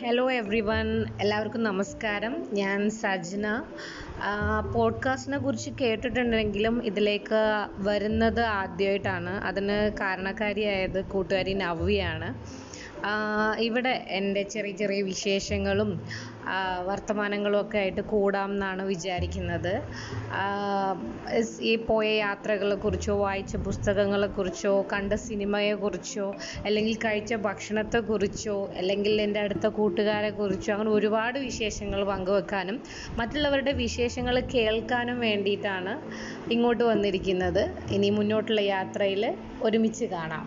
Hello every one എല്ലാവർക്കും നമസ്കാരം. ഞാൻ സജ്ന. പോഡ്കാസ്റ്റിനെ കുറിച്ച് കേട്ടിട്ടുണ്ടെങ്കിലും ഇതിലേക്ക് വരുന്നത് ആദ്യമായിട്ടാണ് അതിന് കാരണക്കാരിയായത് കൂട്ടുകാരി നവ്യയാണ്. ഇവിടെ എന്റെ ചെറിയ ചെറിയ വിശേഷങ്ങളും വർത്തമാനങ്ങളും ഒക്കെ ആയിട്ട് കൂടാം എന്നാണ് വിചാരിക്കുന്നത്. ഈ പോയ യാത്രകളെക്കുറിച്ചോ വായിച്ച പുസ്തകങ്ങളെക്കുറിച്ചോ കണ്ട സിനിമയെക്കുറിച്ചോ അല്ലെങ്കിൽ കഴിച്ച ഭക്ഷണത്തെക്കുറിച്ചോ അല്ലെങ്കിൽ എന്റെ അടുത്ത കൂട്ടുകാരെക്കുറിച്ചോ അങ്ങനെ ഒരുപാട് വിശേഷങ്ങൾ പങ്കുവെക്കാനും മറ്റുള്ളവരുടെ വിശേഷങ്ങൾ കേൾക്കാനും വേണ്ടിയിട്ടാണ് ഇങ്ങോട്ട് വന്നിരിക്കുന്നത്. ഇനി മുന്നോട്ടുള്ള യാത്രയിൽ ഒരുമിച്ച് കാണാം.